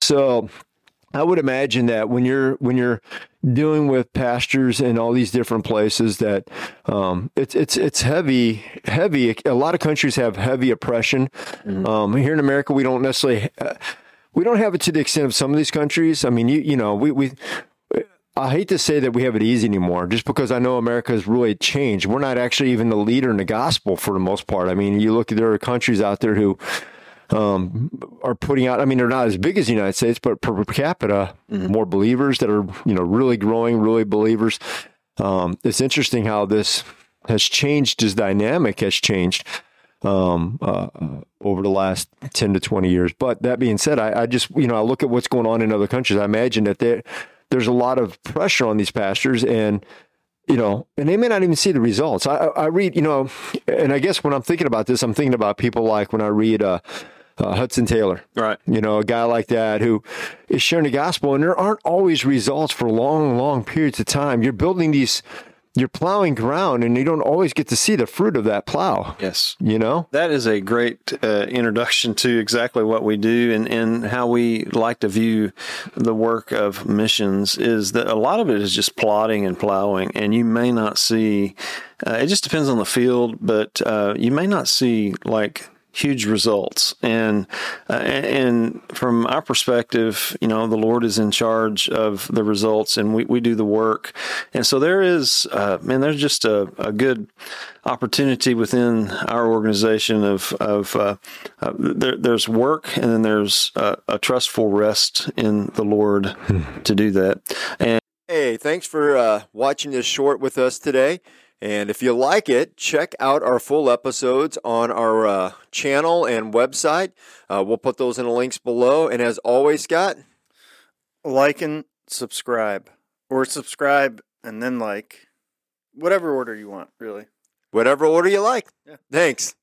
So I would imagine that when you're when you're dealing with pastures in all these different places, that um, it's it's it's heavy heavy. A lot of countries have heavy oppression. Um, here in America, we don't necessarily uh, we don't have it to the extent of some of these countries. I mean, you you know we we. I hate to say that we have it easy anymore, just because I know America has really changed. We're not actually even the leader in the gospel for the most part. I mean, you look, there are countries out there who um, are putting out. I mean, they're not as big as the United States, but per capita, more believers that are you know really growing, really believers. Um, it's interesting how this has changed. This dynamic has changed um, uh, uh, over the last ten to twenty years. But that being said, I, I just you know I look at what's going on in other countries. I imagine that there there's a lot of pressure on these pastors and you know, and they may not even see the results. I, I read, you know, and I guess when I'm thinking about this, I'm thinking about people like when I read uh, uh, Hudson Taylor, Right. you know, a guy like that who is sharing the gospel, and there aren't always results for long, long periods of time. You're building these, you're plowing ground, and you don't always get to see the fruit of that plow. Yes. You know, That is a great uh, introduction to exactly what we do and, and how we like to view the work of missions is that a lot of it is just plodding and plowing, and you may not see, uh, it just depends on the field, but uh, you may not see like huge results. And, uh, and from our perspective, you know, the Lord is in charge of the results and we, we do the work. And so there is, uh, man, there's just a, a good opportunity within our organization of, of, uh, uh, there, there's work and then there's uh, a trustful rest in the Lord to do that. And Hey, thanks for uh, watching this short with us today. And if you like it, check out our full episodes on our uh, channel and website. Uh, we'll put those in the links below. And as always, Scott, Like and subscribe, or subscribe and then like, whatever order you want, really. whatever order you like. Yeah. Thanks.